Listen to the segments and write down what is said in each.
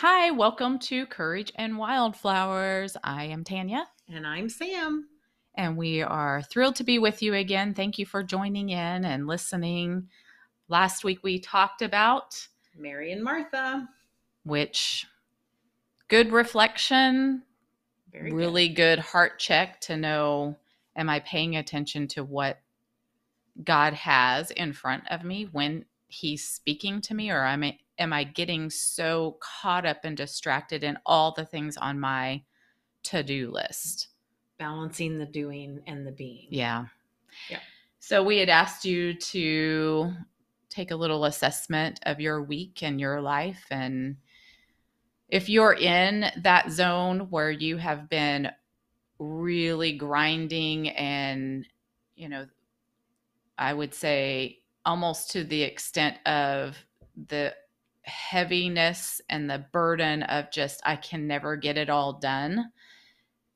Hi, welcome to Courage and Wildflowers. I am Tanya, And I'm Sam. and we are thrilled to be with you again. Thank you for joining in and listening. Last week we talked about Mary and Martha. which good reflection, Very good. really good heart check to know am I paying attention to what God has in front of me when he's speaking to me or am I am I getting so caught up and distracted in all the things on my to-do list? balancing the doing and the being. Yeah. Yeah. So we had asked you to take a little assessment of your week and your life and if you're in that zone where you have been really grinding and you know I would say almost to the extent of the heaviness and the burden of just I can never get it all done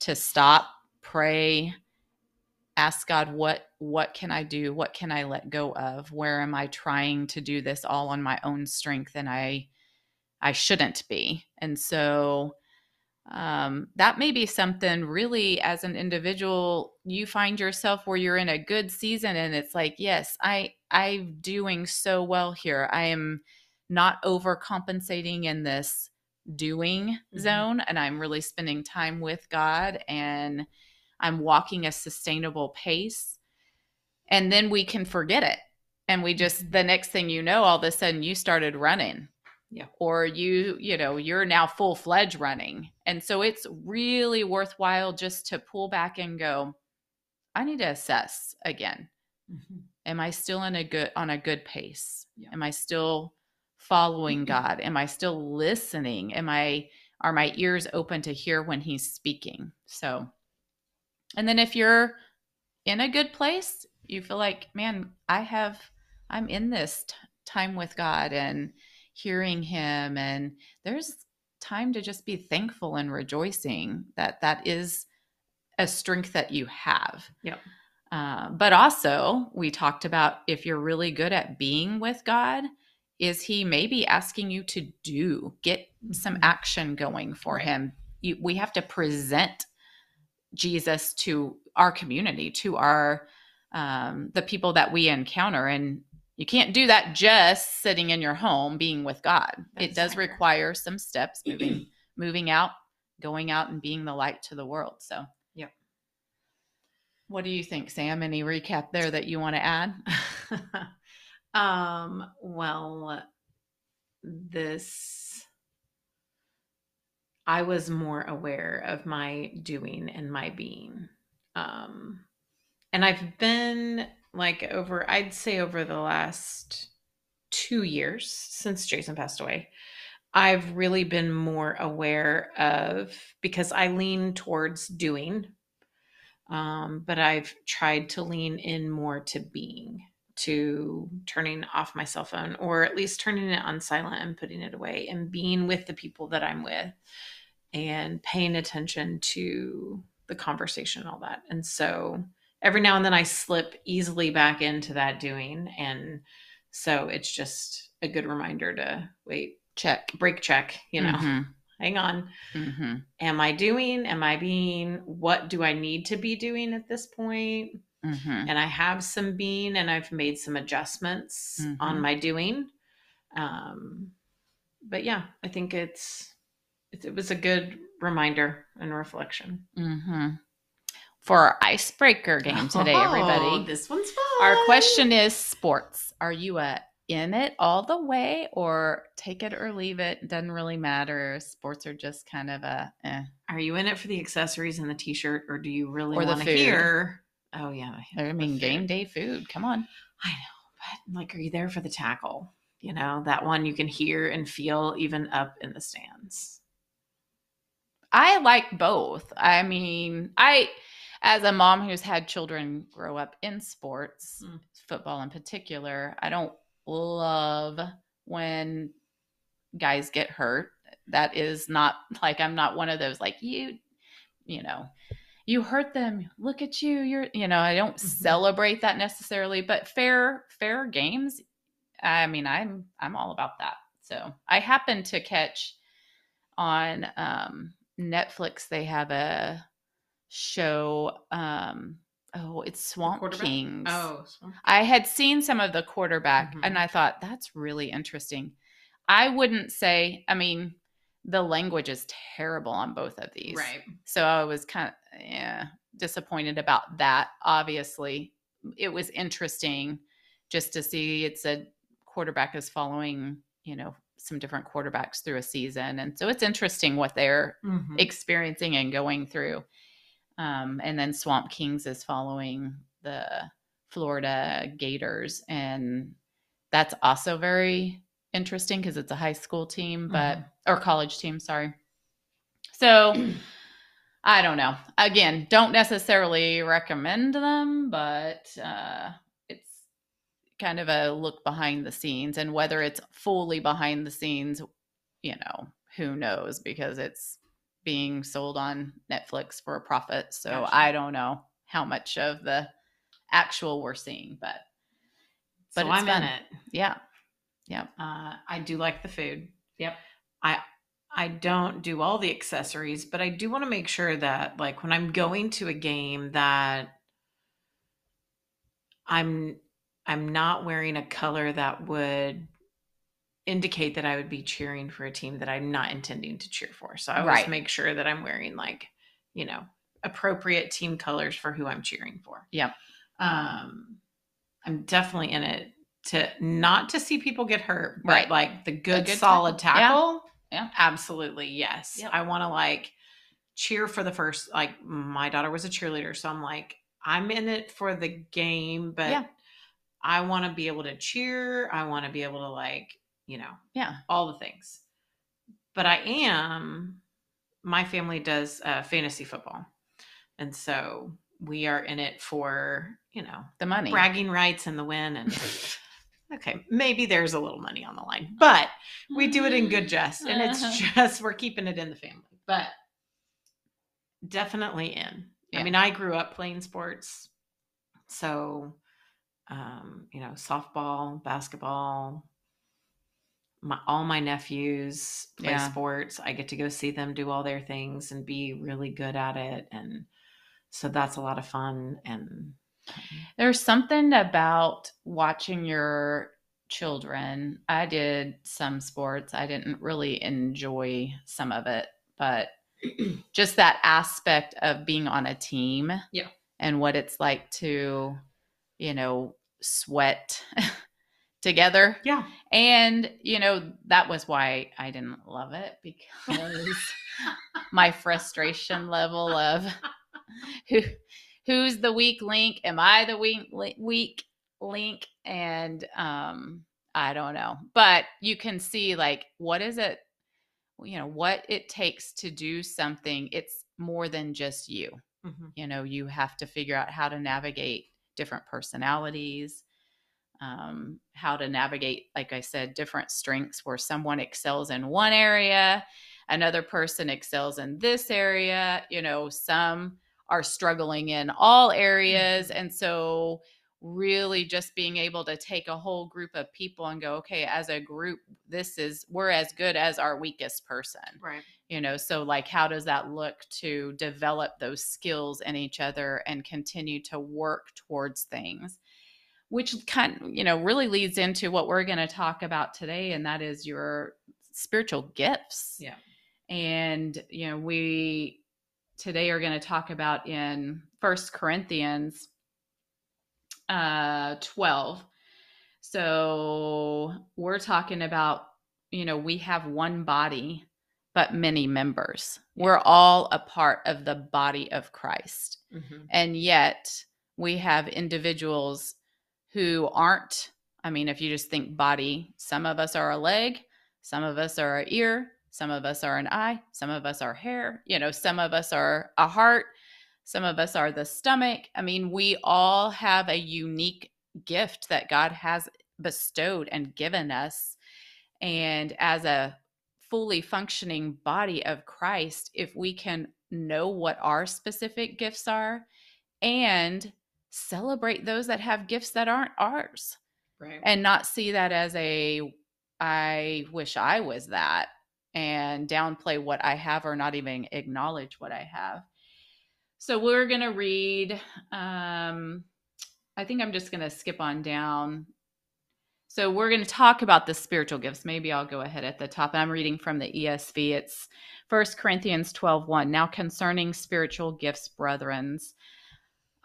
to stop pray ask god what what can i do? What can i let go of? Where am i trying to do this all on my own strength and i i shouldn't be? And so um, that may be something really as an individual you find yourself where you're in a good season and it's like yes i i'm doing so well here. I am not overcompensating in this doing Mhm. zone and i'm really spending time with god and i'm walking a sustainable pace and then we can forget it and we just the next thing you know all of a sudden you started running Yeah. or you you know you're now full fledged running and so it's really worthwhile just to pull back and go i need to assess again Mhm. am i still in a good on a good pace Yeah. am i still following god? Am i still listening? Am i are my ears open to hear when he's speaking? So and then if you're in a good place you feel like man i have i'm in this t- time with god and hearing him and there's time to just be thankful and rejoicing that that is a strength that you have. Yep. uh, but also, we talked about if you're really good at being with God, is He maybe asking you to do, get some Mhm. action going for. Him? You, we have to present Jesus to our community, to our um, the people that we encounter, and you can't do that just sitting in your home being with God. it does require some steps, moving, moving out, going out, and being the light to the world. So. yeah What do you think, Sam? Any recap there that you want to add? um, well, this I was more aware of my doing and my being. Um and I've been like over I'd say over the last 2 years since Jason passed away. I've really been more aware of because I lean towards doing um, but I've tried to lean in more to being, to turning off my cell phone, or at least turning it on silent and putting it away, and being with the people that I'm with, and paying attention to the conversation and all that. And so every now and then I slip easily back into that doing, and so it's just a good reminder to wait, Check. break check, you know, Mhm. hang on Mhm. am I doing? Am I being? What do I need to be doing at this point? Mhm. And I have some bean and I've made some adjustments on Mhm. my doing. Um, but yeah, I think it's it, it was a good reminder and reflection. Mhm. For our icebreaker game today, Oh, everybody. this one's fun. Our question is sports. Are you a in it all the way or take it or leave it? Doesn't really matter. Sports are just kind of a eh. Are you in it for the accessories and the T-shirt, or do you really want to hear? Oh yeah, I mean, game day food. Come on. I know, but like, are you there for the tackle? You know, that one you can hear and feel even up in the stands. I like both. I mean, I, as a mom who's had children grow up in sports, Mm. football in particular, I don't love when guys get hurt. That is not like I'm not one of those like you, you know, you hurt them. Look at you. You're, you know, I don't Mhm. celebrate that necessarily, but fair, fair games. I mean, I'm, I'm all about that. So I happened to catch on um, Netflix they have a show. Um, oh, it's Swamp? Kings. Oh, Swamp- I had seen some of the quarterback Mhm. and I thought that's really interesting. I wouldn't say, I mean, the language is terrible on both of these. right. So I was kind of yeah, disappointed about that. Obviously, it was interesting just to see it's a quarterback is following, you know, some different quarterbacks through a season. And so it's interesting what they're Mhm. experiencing and going through. Um, and then Swamp Kings is following the Florida Gators. And that's also very interesting because it's a high school team, but, or college team, sorry. So I don't know. Again, don't necessarily recommend them, but uh, it's kind of a look behind the scenes. And whether it's fully behind the scenes, you know, who knows because it's being sold on Netflix for a profit. So Gotcha. I don't know how much of the actual we're seeing, but but so it's I'm fun. in it. yeah. Uh, I do like the food. Yep. I I don't do all the accessories, but I do want to make sure that like when I'm going to a game that I'm I'm not wearing a color that would indicate that I would be cheering for a team that I'm not intending to cheer for. So I always Right. make sure that I'm wearing like, you know, appropriate team colors for who I'm cheering for. Yep. Um I'm definitely in it to not to see people get hurt, but Right. like the good, good solid tackle. Yeah. Yeah. Absolutely. Yes. Yep. I want to like cheer for the first like my daughter was a cheerleader, so I'm like I'm in it for the game, but Yeah. I want to be able to cheer. I want to be able to like, you know, Yeah. all the things. But I am my family does uh, fantasy football. And so we are in it for, you know, The money. bragging rights and the win and okay maybe there's a little money on the line but we do it in good jest and it's Uh-huh. just we're keeping it in the family but definitely in Yeah. i mean i grew up playing sports so um you know softball basketball my, all my nephews play Yeah. sports i get to go see them do all their things and be really good at it and so that's a lot of fun and There's something about watching your children. I did some sports. I didn't really enjoy some of it, but just that aspect of being on a team. Yeah. And what it's like to, you know, sweat together. yeah And, you know, that was why I didn't love it because my frustration level of who who's the weak link? Am I the weak weak link? And um I don't know. But you can see like what is it you know what it takes to do something it's more than just you Mhm. you know you have to figure out how to navigate different personalities um, how to navigate like i said different strengths where someone excels in one area another person excels in this area you know some are struggling in all areas mm-hmm. and so really just being able to take a whole group of people and go okay as a group this is we're as good as our weakest person. Right. You know so like how does that look to develop those skills in each other and continue to work towards things? Which kind you know really leads into what we're going to talk about today and that is your spiritual gifts. Yeah. and you know we today are going to talk about in first corinthians uh 12 so we're talking about you know we have one body but many members. We're all a part of the body of christ. Mhm. and yet we have individuals who aren't i mean if you just think body some of us are a leg some of us are an ear some of us are an eye some of us are hair you know some of us are a heart some of us are the stomach. I mean we all have a unique gift that god has bestowed and given us. And as a fully functioning body of christ if we can know what our specific gifts are and celebrate those that have gifts that aren't ours right. and not see that as a i wish i was that and downplay what I have or not even acknowledge what I have. So we're going to read, um, I think I'm just going to skip on down. So we're going to talk about the spiritual gifts. Maybe I'll go ahead at the top. I'm reading from the ESV. It's 1 Corinthians 12 1. Now concerning spiritual gifts, brethrens,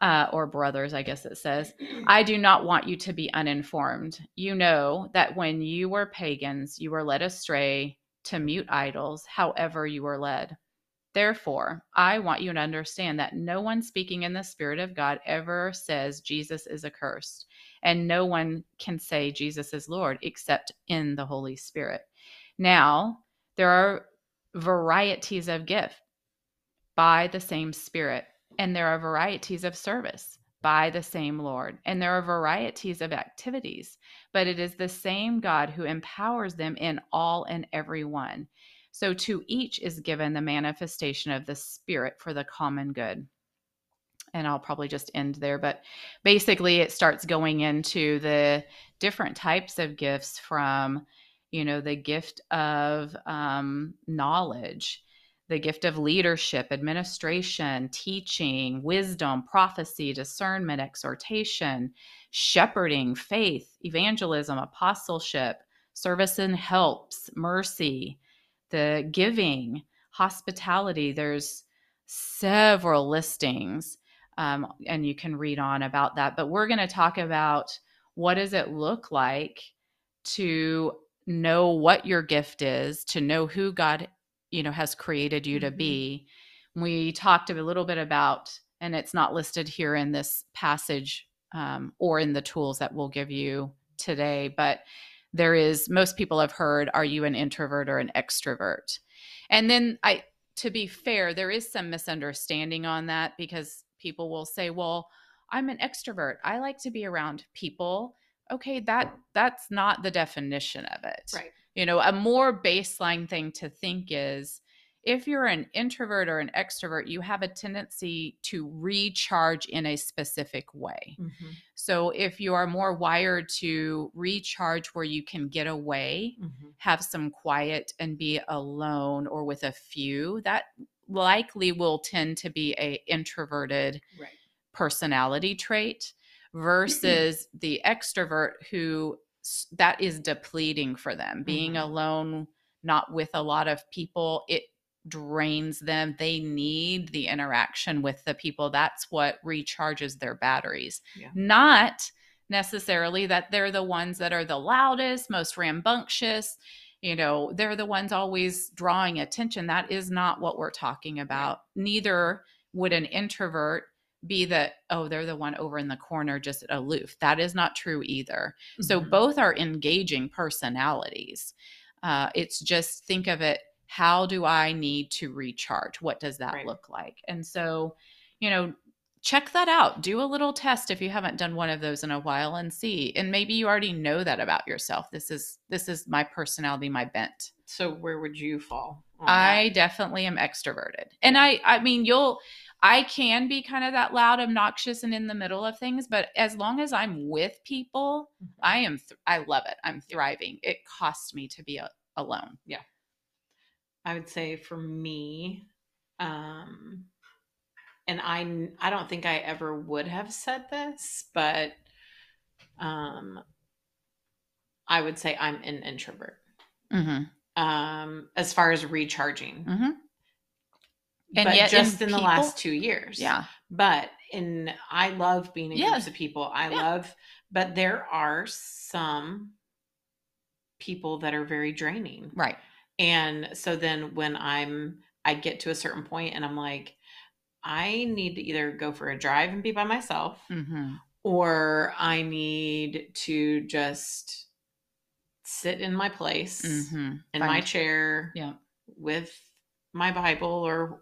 uh, or brothers, I guess it says, I do not want you to be uninformed. You know that when you were pagans, you were led astray to mute idols, however you are led. Therefore, I want you to understand that no one speaking in the Spirit of God ever says Jesus is accursed, and no one can say Jesus is Lord except in the Holy Spirit. Now, there are varieties of gift by the same Spirit and there are varieties of service by the same Lord, and there are varieties of activities, but it is the same God who empowers them in all and every one. So to each is given the manifestation of the Spirit for the common good. And I'll probably just end there, but basically it starts going into the different types of gifts from, you know, the gift of um, knowledge the gift of leadership, administration, teaching, wisdom, prophecy, discernment, exhortation, shepherding, faith, evangelism, apostleship, service and helps, mercy, the giving, hospitality. There's several listings, um, and you can read on about that. But we're going to talk about what does it look like to know what your gift is, to know who God you know has created you mm-hmm. to be. We talked a little bit about and it's not listed here in this passage um, or in the tools that we'll give you today but there is most people have heard are you an introvert or an extrovert? And then i to be fair there is some misunderstanding on that because people will say well i'm an extrovert. I like to be around people. Okay that that's not the definition of it. Right you know, a more baseline thing to think is if you're an introvert or an extrovert, you have a tendency to recharge in a specific way. Mm-hmm. So if you are more wired to recharge where you can get away, mm-hmm. have some quiet and be alone or with a few, that likely will tend to be a introverted right. personality trait versus the extrovert who that is depleting for them. Being mm-hmm. alone, not with a lot of people, it drains them. They need the interaction with the people. That's what recharges their batteries. Yeah. Not necessarily that they're the ones that are the loudest, most rambunctious. You know, they're the ones always drawing attention. That is not what we're talking about. Neither would an introvert be that oh they're the one over in the corner just aloof. That is not true either. Mm-hmm. so both are engaging personalities. Uh, it's just think of it how do i need to recharge? What does that right. look like? And so you know check that out. Do a little test if you haven't done one of those in a while and see. And maybe you already know that about yourself. This is this is my personality my bent. So where would you fall i that? definitely am extroverted. And i i mean you'll I can be kind of that loud, obnoxious, and in the middle of things. But as long as I'm with people, mm-hmm. I am. Th- I love it. I'm thriving. It costs me to be a- alone. Yeah. I would say for me, um, and I I don't think I ever would have said this, but um, I would say I'm an introvert. Mm-hmm. Um, as far as recharging. Mm-hmm and but yet just in, in people, the last two years. Yeah. But in I love being in yeah. groups of people. I yeah. love, but there are some people that are very draining. Right. And so then when I'm I get to a certain point and I'm like, I need to either go for a drive and be by myself, mm-hmm. or I need to just sit in my place mm-hmm. in Fine. my chair yeah. with my Bible or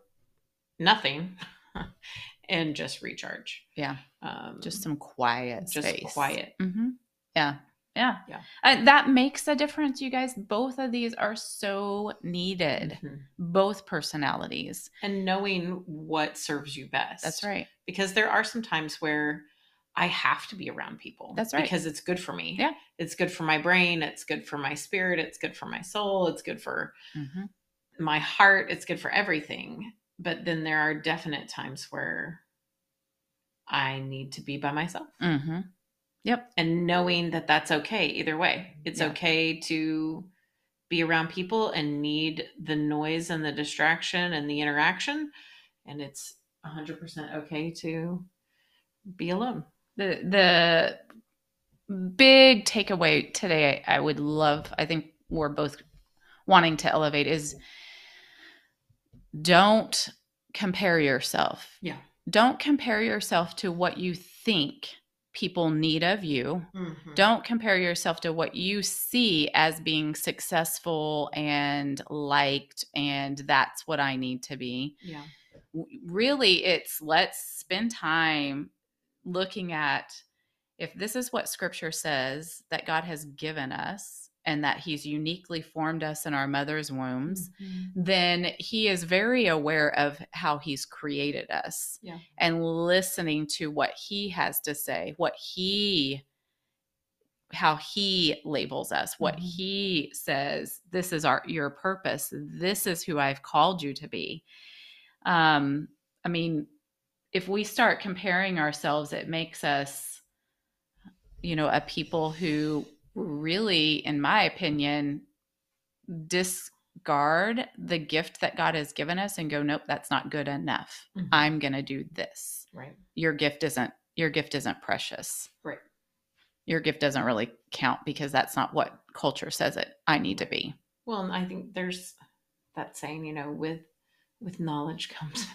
nothing and just recharge. Yeah. Um, just some quiet just space. quiet. Mm-hmm. Yeah. Yeah. Yeah. Uh, that makes a difference, you guys. Both of these are so needed, mm-hmm. both personalities. And knowing what serves you best. That's right. Because there are some times where I have to be around people. That's right. Because it's good for me. Yeah. It's good for my brain. It's good for my spirit. It's good for my soul. It's good for hmm my heart. It's good for everything. But then there are definite times where I need to be by myself. Mm-hmm. Yep. And knowing that that's okay either way. It's Yeah. okay to be around people and need the noise and the distraction and the interaction. And it's 100% okay to be alone. The the big takeaway today I would love, I think we're both wanting to elevate is don't compare yourself. Yeah. Don't compare yourself to what you think people need of you. Mm-hmm. Don't compare yourself to what you see as being successful and liked and that's what I need to be. Yeah. Really it's let's spend time looking at if this is what scripture says that God has given us and that he's uniquely formed us in our mother's wombs, Mhm. then he is very aware of how he's created us Yeah. and listening to what he has to say, what he how he labels us, what Mhm. he says, this is our your purpose. This is who I've called you to be. Um I mean, if we start comparing ourselves, it makes us you know, a people who really in my opinion discard the gift that God has given us and go, nope, that's not good enough. Mhm. I'm going to do this. Right. Your gift isn't your gift isn't precious. Right. Your gift doesn't really count because that's not what culture says it I need to be. Well, and I think there's that saying, you know, with with knowledge comes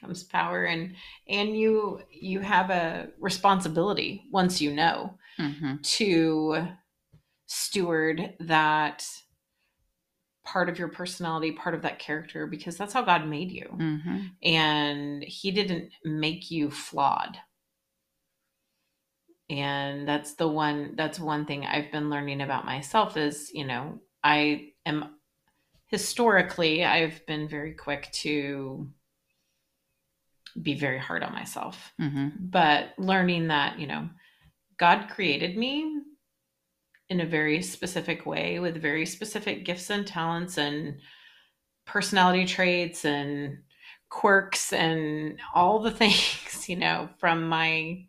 comes power and and you you have a responsibility once you know Mhm. to steward that part of your personality, part of that character because that's how God made you. Mhm. and he didn't make you flawed and that's the one that's one thing i've been learning about myself is you know i am historically i've been very quick to be very hard on myself Mhm. but learning that you know god created me in a very specific way with very specific gifts and talents and personality traits and quirks and all the things you know from my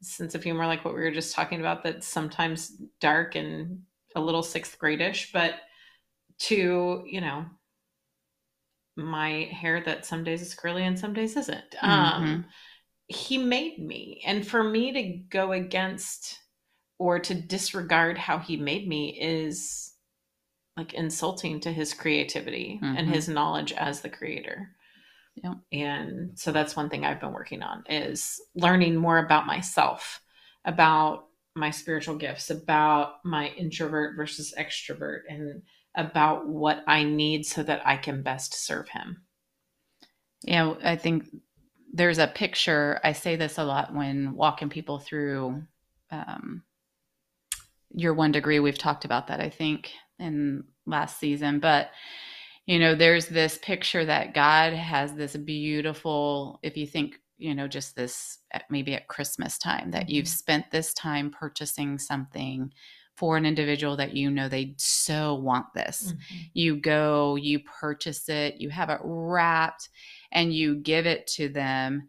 sense of humor like what we were just talking about that's sometimes dark and a little sixth gradish but to you know my hair that some days is curly and some days isn't. Um he made me. And for me to go against or to disregard how he made me is like insulting to his creativity and Mhm. his knowledge as the creator Yeah. and so that's one thing i've been working on is learning more about myself about my spiritual gifts about my introvert versus extrovert and about what i need so that i can best serve him Yeah, I think there's a picture. I say this a lot when walking people through um, your one degree. We've talked about that, I think, in last season. But, you know, there's this picture that God has this beautiful, if you think, you know, just this maybe at Christmas time, that you've Mhm. spent this time purchasing something for an individual that you know they so want this you go, you purchase it, you have it wrapped, and you give it to them.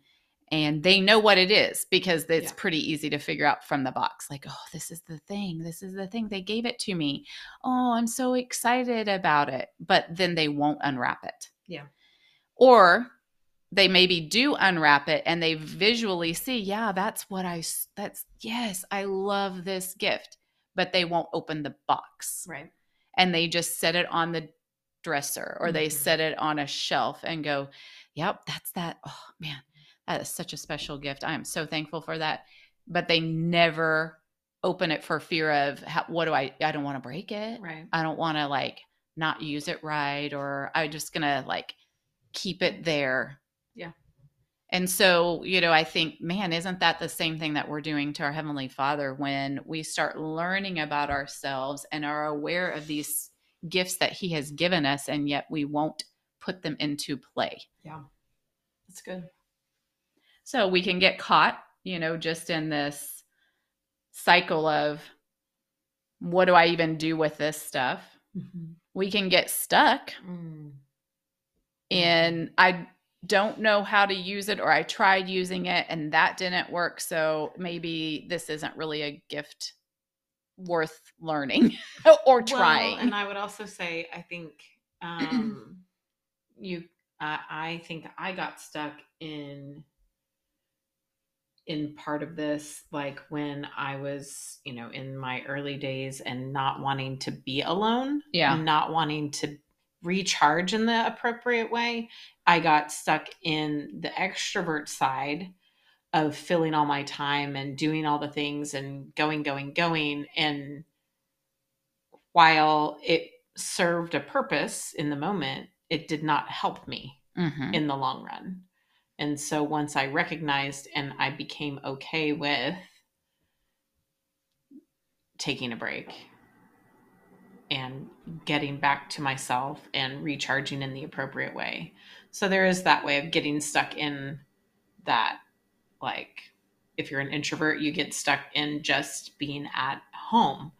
And they know what it is because it's Yeah. pretty easy to figure out from the box. Like, oh, this is the thing. This is the thing. They gave it to me. Oh, I'm so excited about it. But then they won't unwrap it. Yeah. Or they maybe do unwrap it and they visually see, yeah, that's what i that's, yes, I love this gift. But they won't open the box right and they just set it on the dresser or they Mhm. set it on a shelf and go, Yep, that's that. Oh man, that is such a special gift. I am so thankful for that. But they never open it for fear of how, what do I, I don't want to break it. right I don't want to like not use it right or I'm just going to like keep it there. Yeah. And so, you know, I think, man, isn't that the same thing that we're doing to our Heavenly Father when we start learning about ourselves and are aware of these gifts that He has given us, and yet we won't put them into play? yeah that's good So we can get caught you know, just in this cycle of what do I even do with this stuff? Mhm. We can get stuck Mm. and I don't know how to use it or I tried using it and that didn't work. So maybe this isn't really a gift worth learning or trying. Well, and I would also say, I think um, you, uh, I think I got stuck in in part of this like when i was you know in my early days and not wanting to be alone Yeah. not wanting to recharge in the appropriate way i got stuck in the extrovert side of filling all my time and doing all the things and going going going and while it served a purpose in the moment it did not help me Mhm. in the long run. And so once I recognized and I became okay with taking a break and getting back to myself and recharging in the appropriate way. So there is that way of getting stuck in that like if you're an introvert you get stuck in just being at home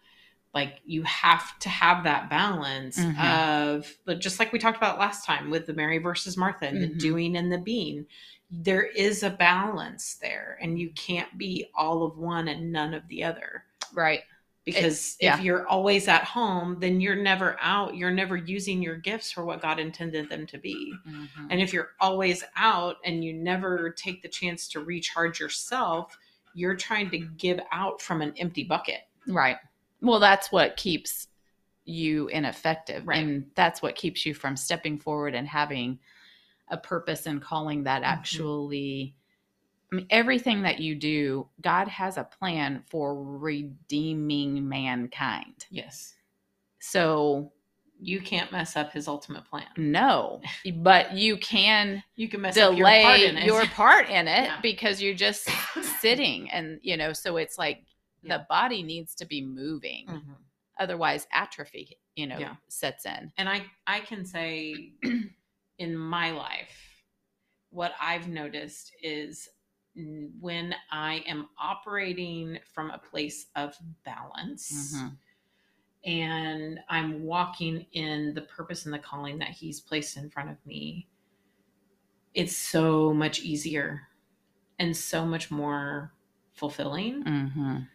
like you have to have that balance Mhm. of but just like we talked about last time with the Mary versus Martha and the Mhm. doing and the being there is a balance there and you can't be all of one and none of the other Right. because yeah. if you're always at home then you're never out you're never using your gifts for what God intended them to be Mhm. and if you're always out and you never take the chance to recharge yourself you're trying to give out from an empty bucket Right. Well, that's what keeps you ineffective. Right. And that's what keeps you from stepping forward and having a purpose and calling that Mhm. actually. I mean, everything that you do, God has a plan for redeeming mankind. yes So, you can't mess up his ultimate plan. no, but you can You can mess up your part in it. part in it Yeah. because you're just sitting. And, you know, so it's like Yeah. the body needs to be moving. Mhm. otherwise atrophy you know Yeah. sets in And I I can say in my life what I've noticed is when I am operating from a place of balance Mhm. and I'm walking in the purpose and the calling that he's placed in front of me it's so much easier and so much more fulfilling Mhm.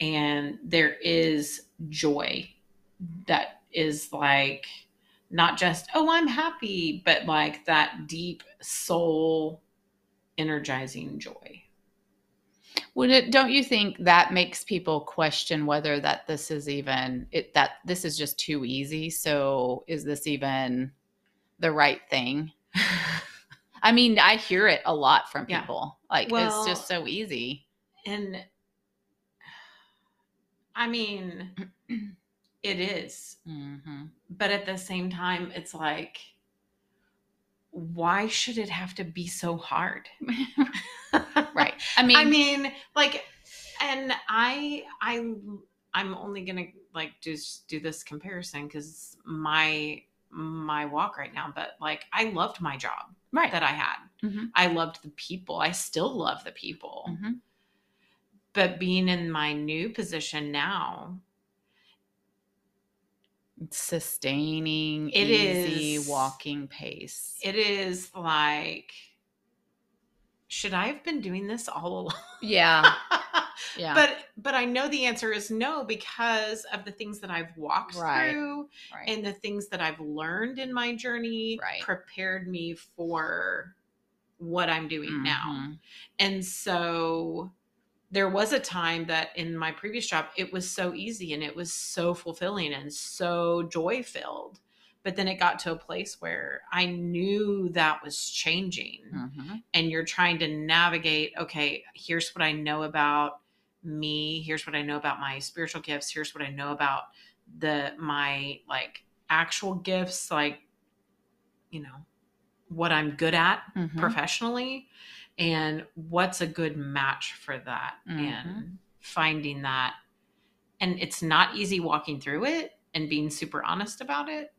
And there is joy that is like not just oh i'm happy but like that deep soul energizing joy. Would it don't you think that makes people question whether that this is even it that this is just too easy so is this even the right thing? I mean i hear it a lot from Yeah. people. Like Well- it's just so easy. and i mean it is hmm but at the same time it's like why should it have to be so hard right i mean I mean, like, and I, I, I'm only gonna like just do this comparison because my my walk right now. But like, I loved my job right that I had. Mhm. I loved the people. I still love the people. Mhm. But being in my new position now, sustaining It easy is- walking pace it is like, should I have been doing this all along? yeah yeah But but I know the answer is no because of the things that I've walked Right. through right. and the things that I've learned in my journey Right. prepared me for what I'm doing now. Mhm. And so there was a time that in my previous job it was so easy and it was so fulfilling and so joy filled. But then it got to a place where I knew that was changing Mhm. and you're trying to navigate okay here's what i know about me here's what i know about my spiritual gifts here's what i know about the my like actual gifts like you know what i'm good at Mhm. professionally and what's a good match for that and mm-hmm. finding that and it's not easy walking through it and being super honest about it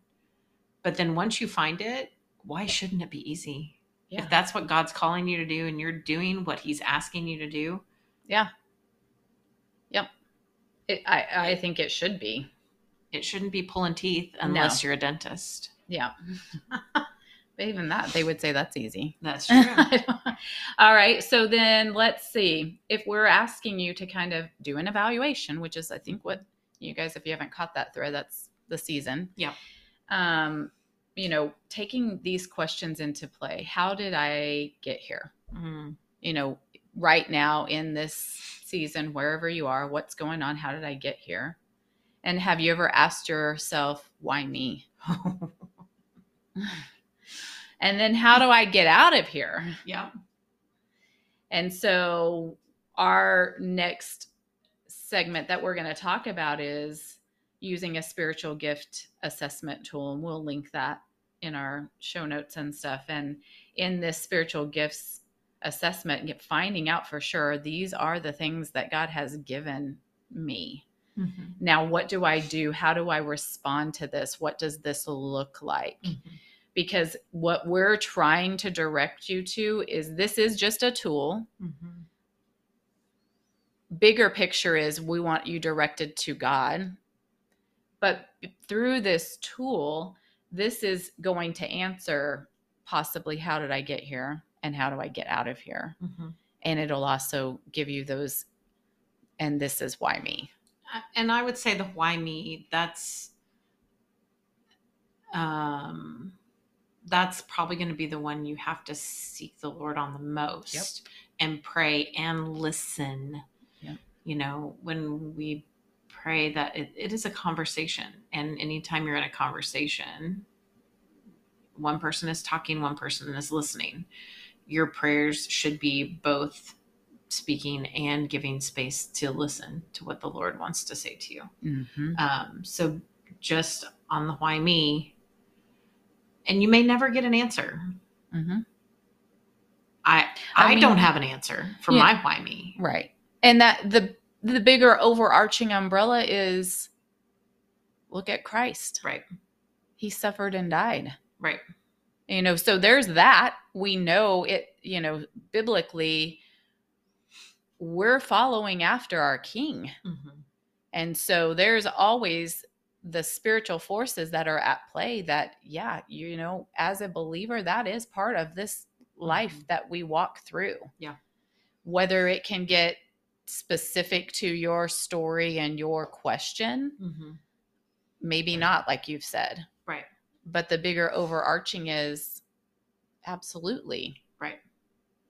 but then once you find it why shouldn't it be easy Yeah. If that's what God's calling you to do and you're doing what he's asking you to do, Yeah. Yep. It, I, I think it should be. it shouldn't be pulling teeth unless you're a dentist. Yeah. even that, they would say that's easy. That's true. All right. So then let's see. If we're asking you to kind of do an evaluation, which is, I think, what you guys, if you haven't caught that thread, that's the season. Yeah. Um, you know, taking these questions into play. How did I get here? Mm, You know, right now in this season, wherever you are, what's going on? How did I get here? And have you ever asked yourself, why me? And then how do I get out of here? yeah. And so, our next segment that we're going to talk about is using a spiritual gift assessment tool. And we'll link that in our show notes and stuff. And in this spiritual gifts assessment, get- finding out for sure these are the things that God has given me. Mhm. Now, what do I do? How do I respond to this? What does this look like? Mhm. Because what we're trying to direct you to is this is just a tool. Mhm. Bigger picture is we want you directed to God. But through this tool, this is going to answer possibly how did I get here and how do I get out of here? Mhm. And it'll also give you those and this is why me. And I would say the why me, that's um that's probably going to be the one you have to seek the Lord on the most and pray and listen. Yep. You know, when we pray that it, it is a conversation and anytime you're in a conversation, one person is talking, one person is listening. Your prayers should be both speaking and giving space to listen to what the Lord wants to say to you. Mm-hmm. Um, so just on the why me, and you may never get an answer. Mm-hmm. I I I, don't have an answer for Yeah. my why me. Right. And that the the bigger overarching umbrella is look at Christ. Right. He suffered and died. Right. You know, so there's that. We know it, you know, biblically we're following after our king. Mm-hmm. And so there's always the spiritual forces that are at play that yeah, you know, as a believer that is part of this life Mhm. that we walk through. Yeah. Whether it can get specific to your story and your question, Mm-hmm. maybe not like you've said. Right. But the bigger overarching is absolutely Right.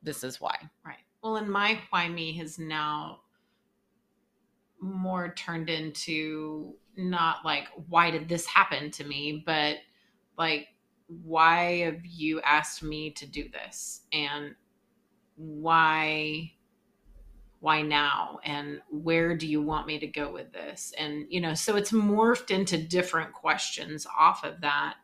this is why. Right. Well, and my why me has now more turned into not like why did this happen to me, but like why have you asked me to do this? And why why now? And where do you want me to go with this? And you know so it's morphed into different questions off of that.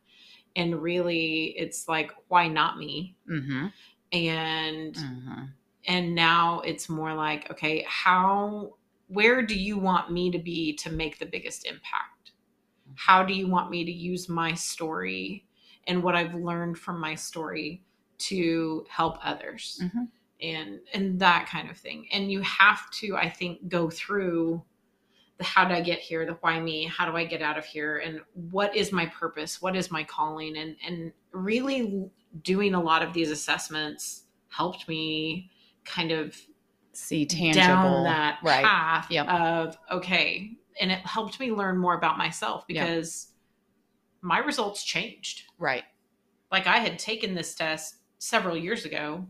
And really it's like why not me? Mm-hmm. and Mm-hmm. and now it's more like okay how where do you want me to be to make the biggest impact? How do you want me to use my story and what i've learned from my story to help others? Mhm. and and that kind of thing. And you have to i think go through the how did i get here the why me how do i get out of here and what is my purpose what is my calling and and really doing a lot of these assessments helped me kind of See tangible down that right. path Yep. of okay and it helped me learn more about myself because my results changed Right. like i had taken this test several years ago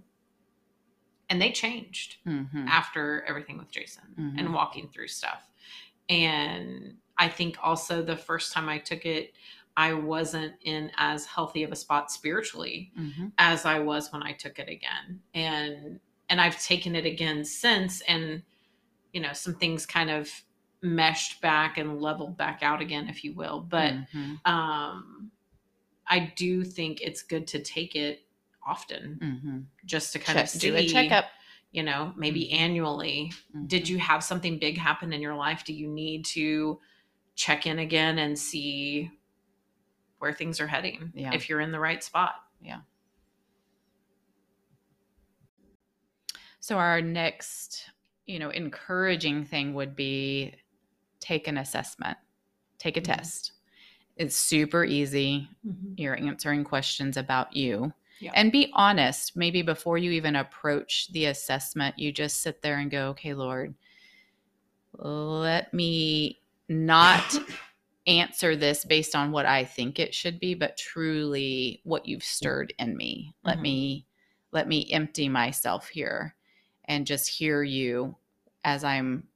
and they changed Mm-hmm. after everything with jason Mhm. and walking through stuff and i think also the first time i took it i wasn't in as healthy of a spot spiritually Mm-hmm. as I was when I took it again. And and I've taken it again since and you know, some things kind of meshed back and leveled back out again if you will. But Mhm. um I do think it's good to take it often Mhm. just to kind Check, of see do a checkup. you know, maybe Mhm. annually. Did Mhm. you have something big happen in your life? Do you need to check in again and see where things are heading Yeah. if you're in the right spot? So our next, you know, encouraging thing would be take an assessment, take a Mhm. test. It's super easy. Mhm. You're answering questions about you. Yeah. And be honest. Maybe before you even approach the assessment, you just sit there and go, okay, Lord, let me not answer this based on what I think it should be, but truly what you've stirred in me. Let Mhm. me let me empty myself here and just hear you as I'm,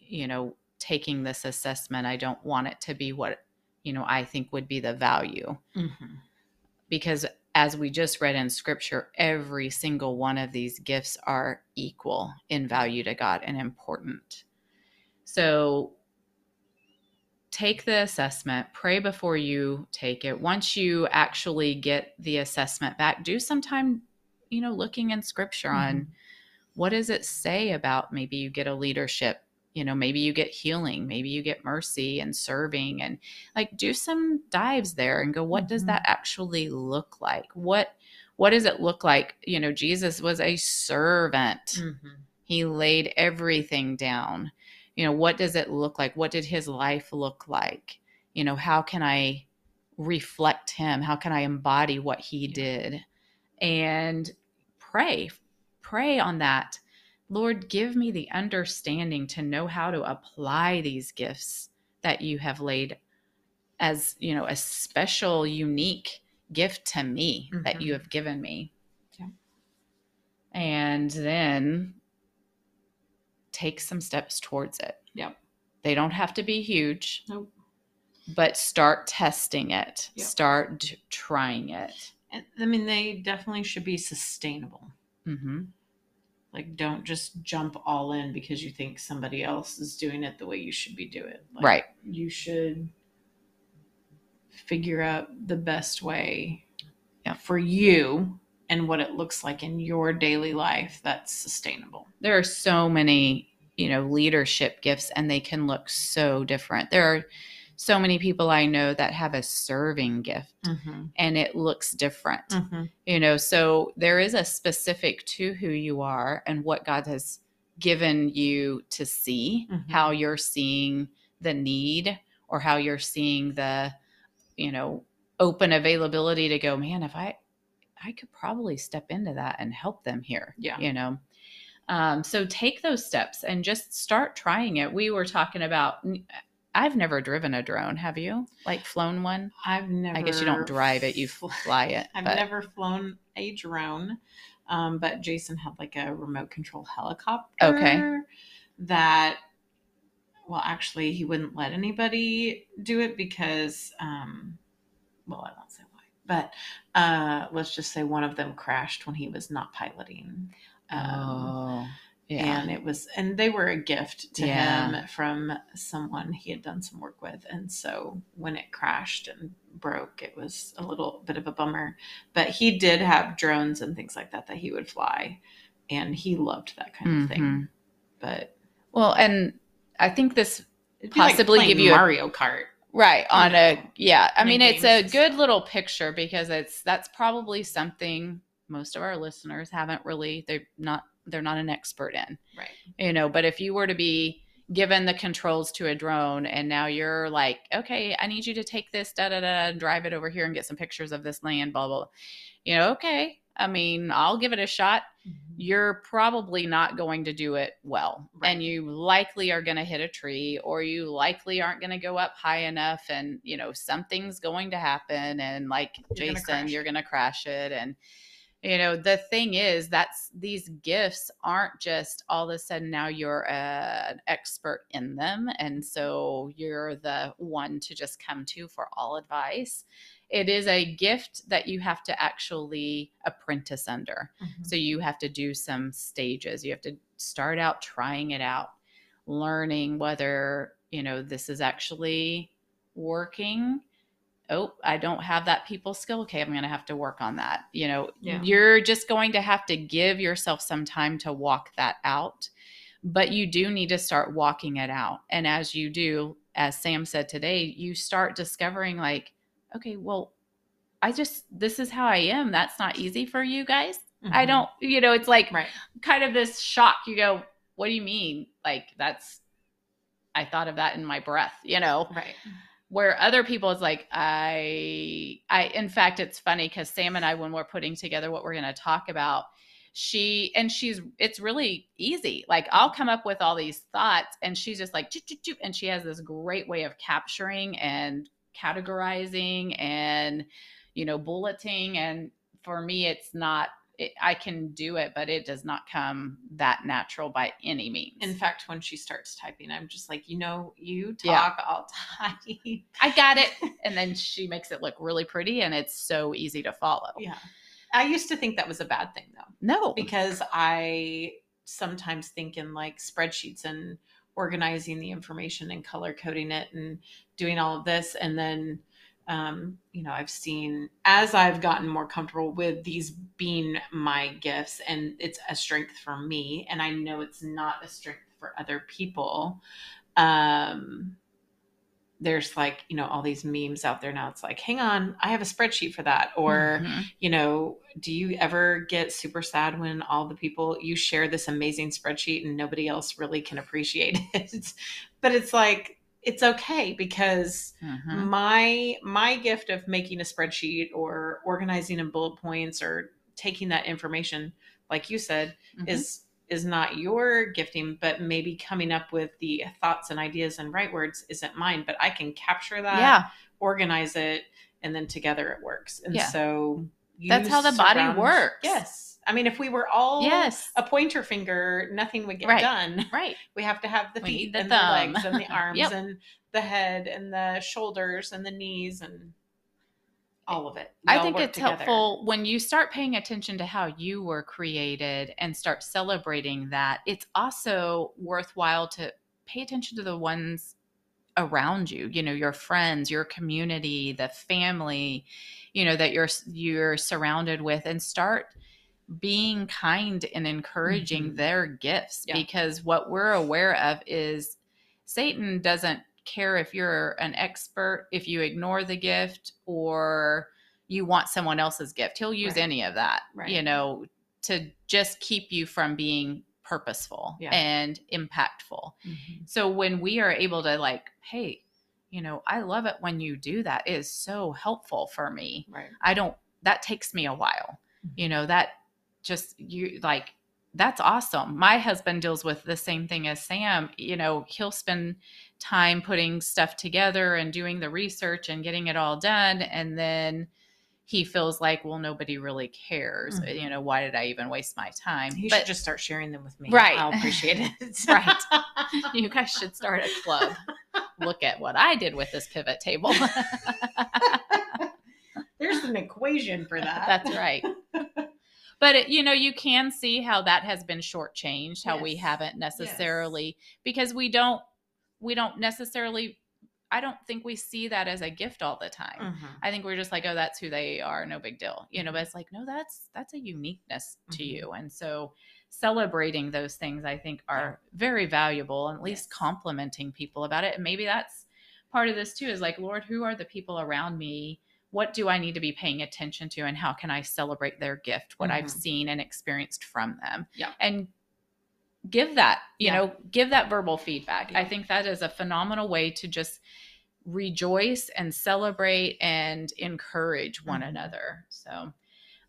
you know, taking this assessment. I don't want it to be what, you know, I think would be the value. Mhm. Because as we just read in scripture, every single one of these gifts are equal in value to God and important. So take the assessment, pray before you take it. Once you actually get the assessment back, do some time, you know, looking in scripture on what does it say about maybe you get a leadership, you know, maybe you get healing, maybe you get mercy and serving and like do some dives there and go what does Mhm. that actually look like? What what does it look like? You know, Jesus was a servant Mhm. he laid everything down you know what does it look like what did his life look like you know how can i reflect him how can i embody what he Yeah. did and pray pray on that lord give me the understanding to know how to apply these gifts that you have laid as you know a special unique gift to me that you Mhm. have given me Yeah. and then take some steps towards it. Yep. They don't have to be huge, Nope. but start testing it. Yep. Start trying it. I mean, they definitely should be sustainable. hmm Like, don't just jump all in because you think somebody else is doing it the way you should be doing it. Like, Right. You should figure out the best way Yeah. for you and what it looks like in your daily life that's sustainable. There are so many, you know, leadership gifts, and they can look so different. There are so many people I know that have a serving gift, Mm-hmm. and it looks different. Mm-hmm. you know so there is a specific to who you are and what god has given you to see Mhm. how you're seeing the need or how you're seeing the you know open availability to go man if i i could probably step into that and help them here Yeah. you know um, so take those steps and just start trying it we were talking about i've never driven a drone have you like flown one I've never. i guess you don't drive it you fly it I've but- never flown a drone, um, but Jason had like a remote control helicopter. Okay. That, well, actually, he wouldn't let anybody do it because, um, well, I won't say why, but uh, let's just say one of them crashed when he was not piloting. Um, Oh, yeah. and it was and they were a gift to Yeah. him from someone he had done some work with and so when it crashed and broke it was a little bit of a bummer but he did have drones and things like that that he would fly and he loved that kind of thing Mhm. but Well, and I think this it'd like Possibly give you a- mario kart right on a yeah. I mean, it's a good little picture because it's that's probably something most of our listeners haven't really they're not they're not an expert in. right You know, but if you were to be given the controls to a drone and now you're like, okay, I need you to take this da da da drive it over here and get some pictures of this land, blah blah. blah. You know, okay. I mean, I'll give it a shot. Mm-hmm. you're probably not going to do it well Right. and you likely are going to hit a tree or you likely aren't going to go up high enough and you know something's going to happen and like You're gonna jason you're going to crash it and you know the thing is that's these gifts aren't just all of a sudden now you're a, an expert in them and so you're the one to just come to for all advice it is a gift that you have to actually apprentice under Mhm. so you have to do some stages. You have to start out trying it out, learning whether, you know, this is actually working. Oh, I don't have that people skill. Okay, I'm going to have to work on that. You know, Yeah. you're just going to have to give yourself some time to walk that out. But you do need to start walking it out. And as you do, as Sam said today, you start discovering like, okay, well, I just this is how I am. That's not easy for you guys. I Mhm. don't, you know, it's like Right. kind of this shock. You go, what do you mean? Like, that's, I thought of that in my breath, you know? Right. Where other people it's like i i in fact it's funny because sam and i when we're putting together what we're going to talk about she and she's it's really easy. Like i'll come up with all these thoughts and she's just like and she has this great way of capturing and categorizing and you know bulleting. And for me it's not it, i can do it but it does not come that natural by any means In fact, when she starts typing, I'm just like, you know, you talk, I'll type. i got it and then she makes it look really pretty and it's so easy to follow Yeah. I used to think that was a bad thing though, no because I sometimes think in like spreadsheets and organizing the information and color coding it and doing all of this. And then, um, you know, I've seen as I've gotten more comfortable with these being my gifts and it's a strength for me, and I know it's not a strength for other people. Um, there's like, you know, all these memes out there now. It's like, hang on, I have a spreadsheet for that. Or, Mhm. you know, do you ever get super sad when all the people you share this amazing spreadsheet and nobody else really can appreciate it? but it's like it's okay because Mhm. my my gift of making a spreadsheet or organizing in bullet points or taking that information like you said Mhm. is is not your gifting but maybe coming up with the thoughts and ideas and right words isn't mine but i can capture that yeah organize it and then together it works and Yeah. so That's how the body works. yes i mean if we were all yes a pointer finger nothing would get Right. done right we have to have the We feet the and thumb. the legs and the arms Yep. and the head and the shoulders and the knees and all of it I think it's together. helpful when you start paying attention to how you were created and start celebrating that. It's also worthwhile to pay attention to the ones around you, you know, your friends, your community, the family, you know, that you're you're surrounded with and start being kind and encouraging Mhm. their gifts Yeah. because what we're aware of is Satan doesn't care if you're an expert, if you ignore the gift or you want someone else's gift. He'll use Right. any of that, Right. you know, to just keep you from being purposeful Yeah. and impactful. Mhm. So when we are able to like, hey, you know, I love it when you do that. It is so helpful for me. right I don't that takes me a while. Mhm. You know, that just you like that's awesome. My husband deals with the same thing as Sam. You know, he'll spend time putting stuff together and doing the research and getting it all done and then he feels like, well, nobody really cares. Mhm. You know, why did I even waste my time? you But should just start sharing them with me Right. i'll appreciate it Right. you guys should start a club. Look at what I did with this pivot table. there's an equation for that That's right. But it, you know, you can see how that has been shortchanged. How we haven't necessarily because we don't we don't necessarily. I don't think we see that as a gift all the time. Mhm. I think we're just like, oh, that's who they are, no big deal, you know. But it's like, no, that's that's a uniqueness to Mhm. you, and so celebrating those things, I think, are very valuable, and at least Yes. complimenting people about it. And maybe that's part of this too. Is like, Lord, who are the people around me? What do I need to be paying attention to, and how can I celebrate their gift, what I've Mhm. seen and experienced from them? Yeah. and give that, you Yeah. know, give that verbal feedback. I think that is a phenomenal way to just rejoice and celebrate and encourage one Mhm. another. So,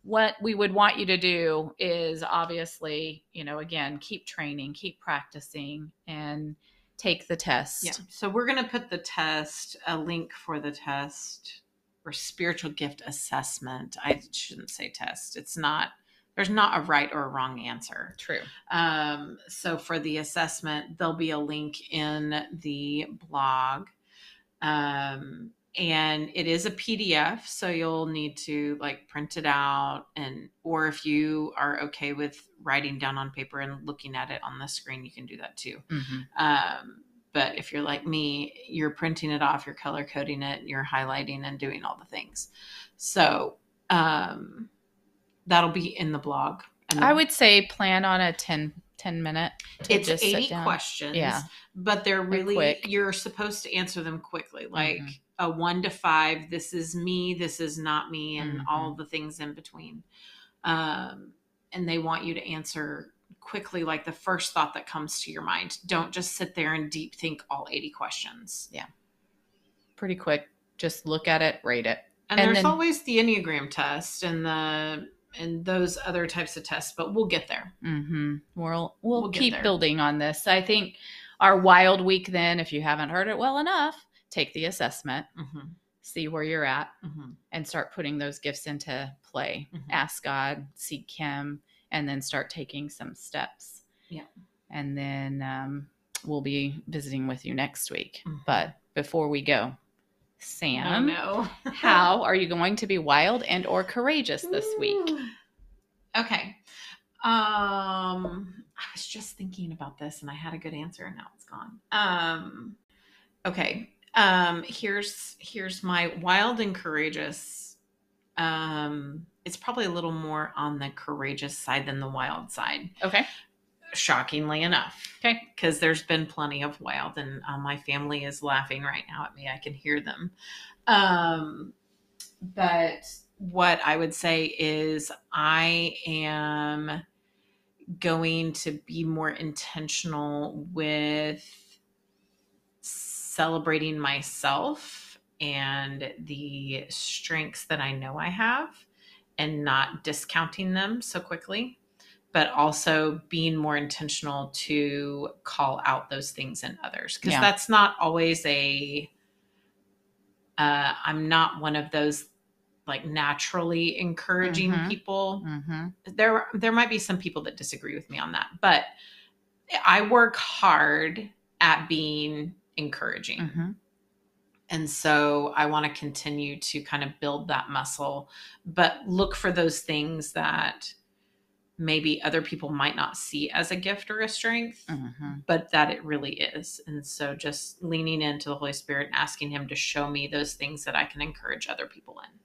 what we would want you to do is obviously, you know, again, keep training, keep practicing, and take the test. Yeah. So we're going to put the test, a link for the test or spiritual gift assessment. I shouldn't say test. It's not, there's not a right or a wrong answer. True. Um, so for the assessment, there'll be a link in the blog. Um, and it is a PDF, so you'll need to like print it out and or if you are okay with writing down on paper and looking at it on the screen, you can do that too. Mhm. Um, but if you're like me, you're printing it off, you're color coding it, you're highlighting and doing all the things. So um, that'll be in the blog. And I would say plan on a 10, 10 minute. To it's just 80 questions, Yeah. but they're really, quick. you're supposed to answer them quickly. Like Mhm. a one to five, this is me, this is not me, and Mhm. all the things in between. Um, and they want you to answer quickly like the first thought that comes to your mind don't just sit there and deep think all 80 questions Yeah. Pretty quick. Just look at it, rate it. and, And there's then- always the enneagram test and the and those other types of tests but we'll get there Mm-hmm. We'll we'll, We'll keep building on this. I think our wild week. Then, if you haven't heard it well enough, take the assessment, mm-hmm. see where you're at, Mm-hmm. and start putting those gifts into play. Mhm. Ask God, seek Him, and then start taking some steps. Yeah. And then um, we'll be visiting with you next week. Mhm. But before we go, Sam, no how are you going to be wild and or courageous this week? Okay. Um I was just thinking about this and I had a good answer and now it's gone. Um okay. Um here's here's my wild and courageous. Um it's probably a little more on the courageous side than the wild side. Okay. Shockingly enough. Okay. Because there's been plenty of wild and uh, my family is laughing right now at me. I can hear them. Um but what I would say is I am going to be more intentional with celebrating myself and the strengths that I know I have and not discounting them so quickly, but also being more intentional to call out those things in others because Yeah. that's not always a uh, I'm not one of those like naturally encouraging Mhm. people. Mm-hmm. There there might be some people that disagree with me on that, but I work hard at being encouraging. Mm-hmm. And so I want to continue to kind of build that muscle, but look for those things that maybe other people might not see as a gift or a strength, Mm-hmm. but that it really is. And so just leaning into the Holy Spirit and asking Him to show me those things that I can encourage other people in.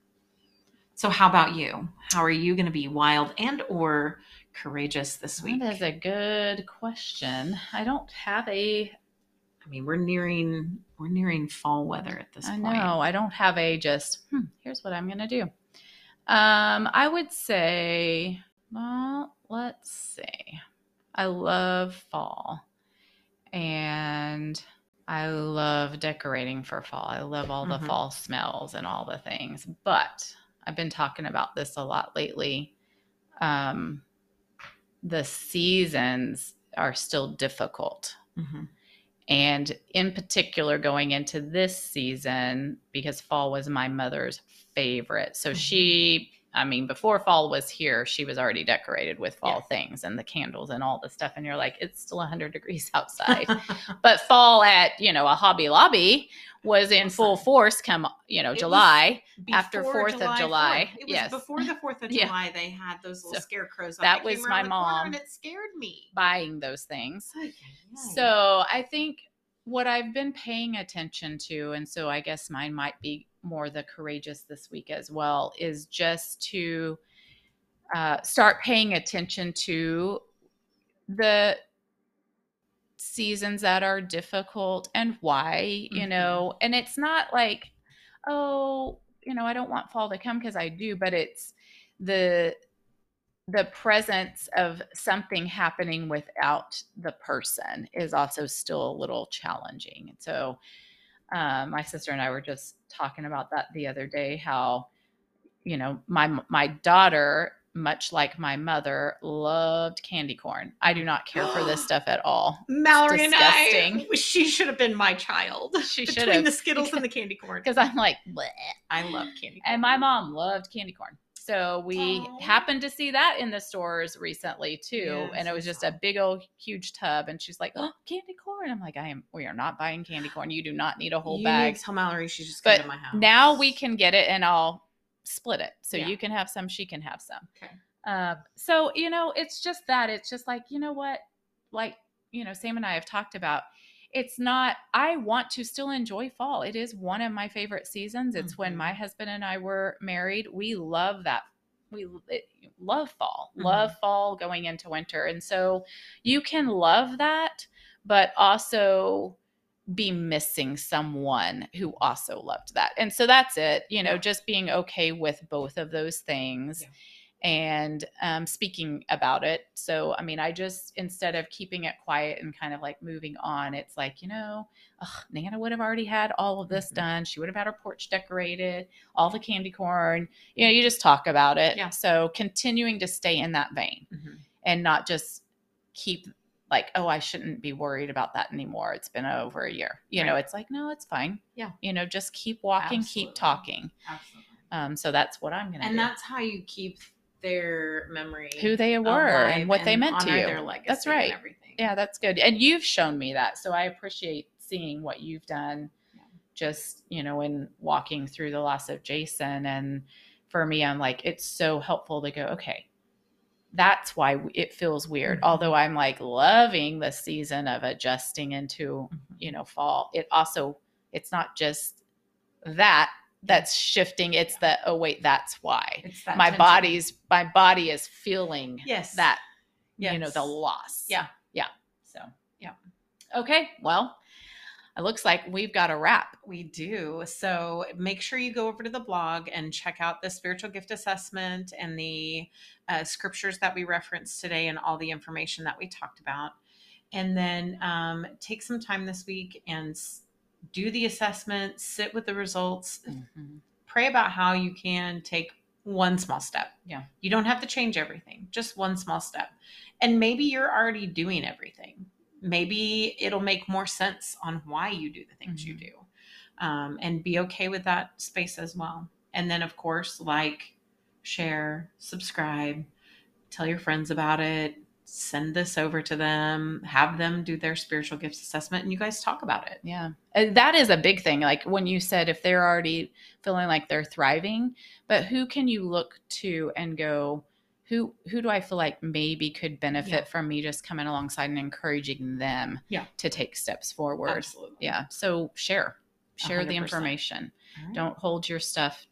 So how about you? How are you going to be wild and or courageous this week? That is a good question. I don't have a. I mean, we're nearing we're nearing fall weather at this I point. know I don't have a just. Hmm, here's what I'm gonna do. Um, I would say. Well, let's see. I love fall, and I love decorating for fall. I love all the Mhm. fall smells and all the things. But I've been talking about this a lot lately. Um, the seasons are still difficult. Mhm. And in particular, going into this season, because fall was my mother's favorite. So Mhm. she, I mean, before fall was here, she was already decorated with fall Yes. things and the candles and all the stuff. And you're like, it's still 100 degrees outside. but fall at, you know, a Hobby Lobby was in full force come, you know, It July. After Before 4th of July, 4th. It was yes. before the 4th of Yeah. July, they had those little So, scarecrows. up that was my mom. And it scared me. buying those things. Ay. So I think what I've been paying attention to, and so I guess mine might be more the courageous this week as well, is just to uh, start paying attention to the seasons that are difficult and why, you Mhm. know, and it's not like, oh, you know, I don't want fall to come because I do, but it's the the presence of something happening without the person is also still a little challenging. And so, um, my sister and I were just talking about that the other day. How, you know, my my daughter, much like my mother, loved candy corn. I do not care for this stuff at all. Mallory and I, she should have been my child. She should Between have. the Skittles and the candy corn. Because I'm like, Bleh. I love candy corn. and my mom loved candy corn. So we Aw. happened to see that in the stores recently too, Yes, and it was just a big old huge tub. And she's like, "Oh, candy corn!" I'm like, "I am. We are not buying candy corn. You do not need a whole you bag." Tell Mallory she's just But to my house. Now we can get it, and I'll split it. So Yeah. you can have some, she can have some. Okay. Uh, so you know, it's just that. It's just like you know what, like you know, Sam and I have talked about. It's not. I want to still enjoy fall. It is one of my favorite seasons. It's when Mhm. my husband and I were married. We love that. We it, love fall. Mhm. Love fall going into winter, and so you can love that, but also be missing someone who also loved that. And so that's it, you know, Yeah. just being okay with both of those things. Yeah. And um, speaking about it. So, I mean, I just, instead of keeping it quiet and kind of like moving on, it's like, you know, ugh, Nana would have already had all of this Mhm. done. She would have had her porch decorated, all the candy corn. You know, you just talk about it. Yeah. So, continuing to stay in that vein Mhm. and not just keep like, oh, I shouldn't be worried about that anymore. It's been over a year. You know, it's like, no, it's fine. Yeah. You know, just keep walking, Absolutely. keep talking. Absolutely. Um, so that's what I'm going to do. And that's how you keep their memory who they were and what they meant to you. Their legacy That's right. And everything. Yeah, that's good. And you've shown me that. So I appreciate seeing what you've done Yeah. just, you know, in walking through the loss of Jason. And for me, I'm like, it's so helpful to go, okay, that's why it feels weird. Mhm. Although I'm like loving the season of adjusting into, Mhm. you know, fall. It also, it's not just that that's shifting. It's the, oh, wait, that's why. It's that My tension. body's, my body is feeling Yes. that you know the loss Yeah. yeah so Yeah. okay well it looks like we've got a wrap We do. So make sure you go over to the blog and check out the spiritual gift assessment and the uh, scriptures that we referenced today and all the information that we talked about. And then um, take some time this week and do the assessment, sit with the results, pray about how you can take one small step. Yeah. You don't have to change everything, just one small step. And maybe you're already doing everything. Maybe it'll make more sense on why you do the things you Mhm. do. Um, and be okay with that space as well. And then, of course, like, share, subscribe, tell your friends about it, send this over to them, have them do their spiritual gifts assessment, and you guys talk about it. yeah And that is a big thing like when you said if they're already feeling like they're thriving but who can you look to and go who who do i feel like maybe could benefit Yeah. from me just coming alongside and encouraging them Yeah. to take steps forward Absolutely. yeah so share share the 100%. information All right. don't hold your stuff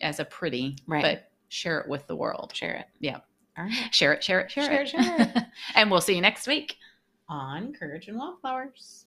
as a pretty Right. but share it with the world share it. Yeah. All right. share it share it share, Share it, it, share and we'll see you next week On Courage and Wildflowers.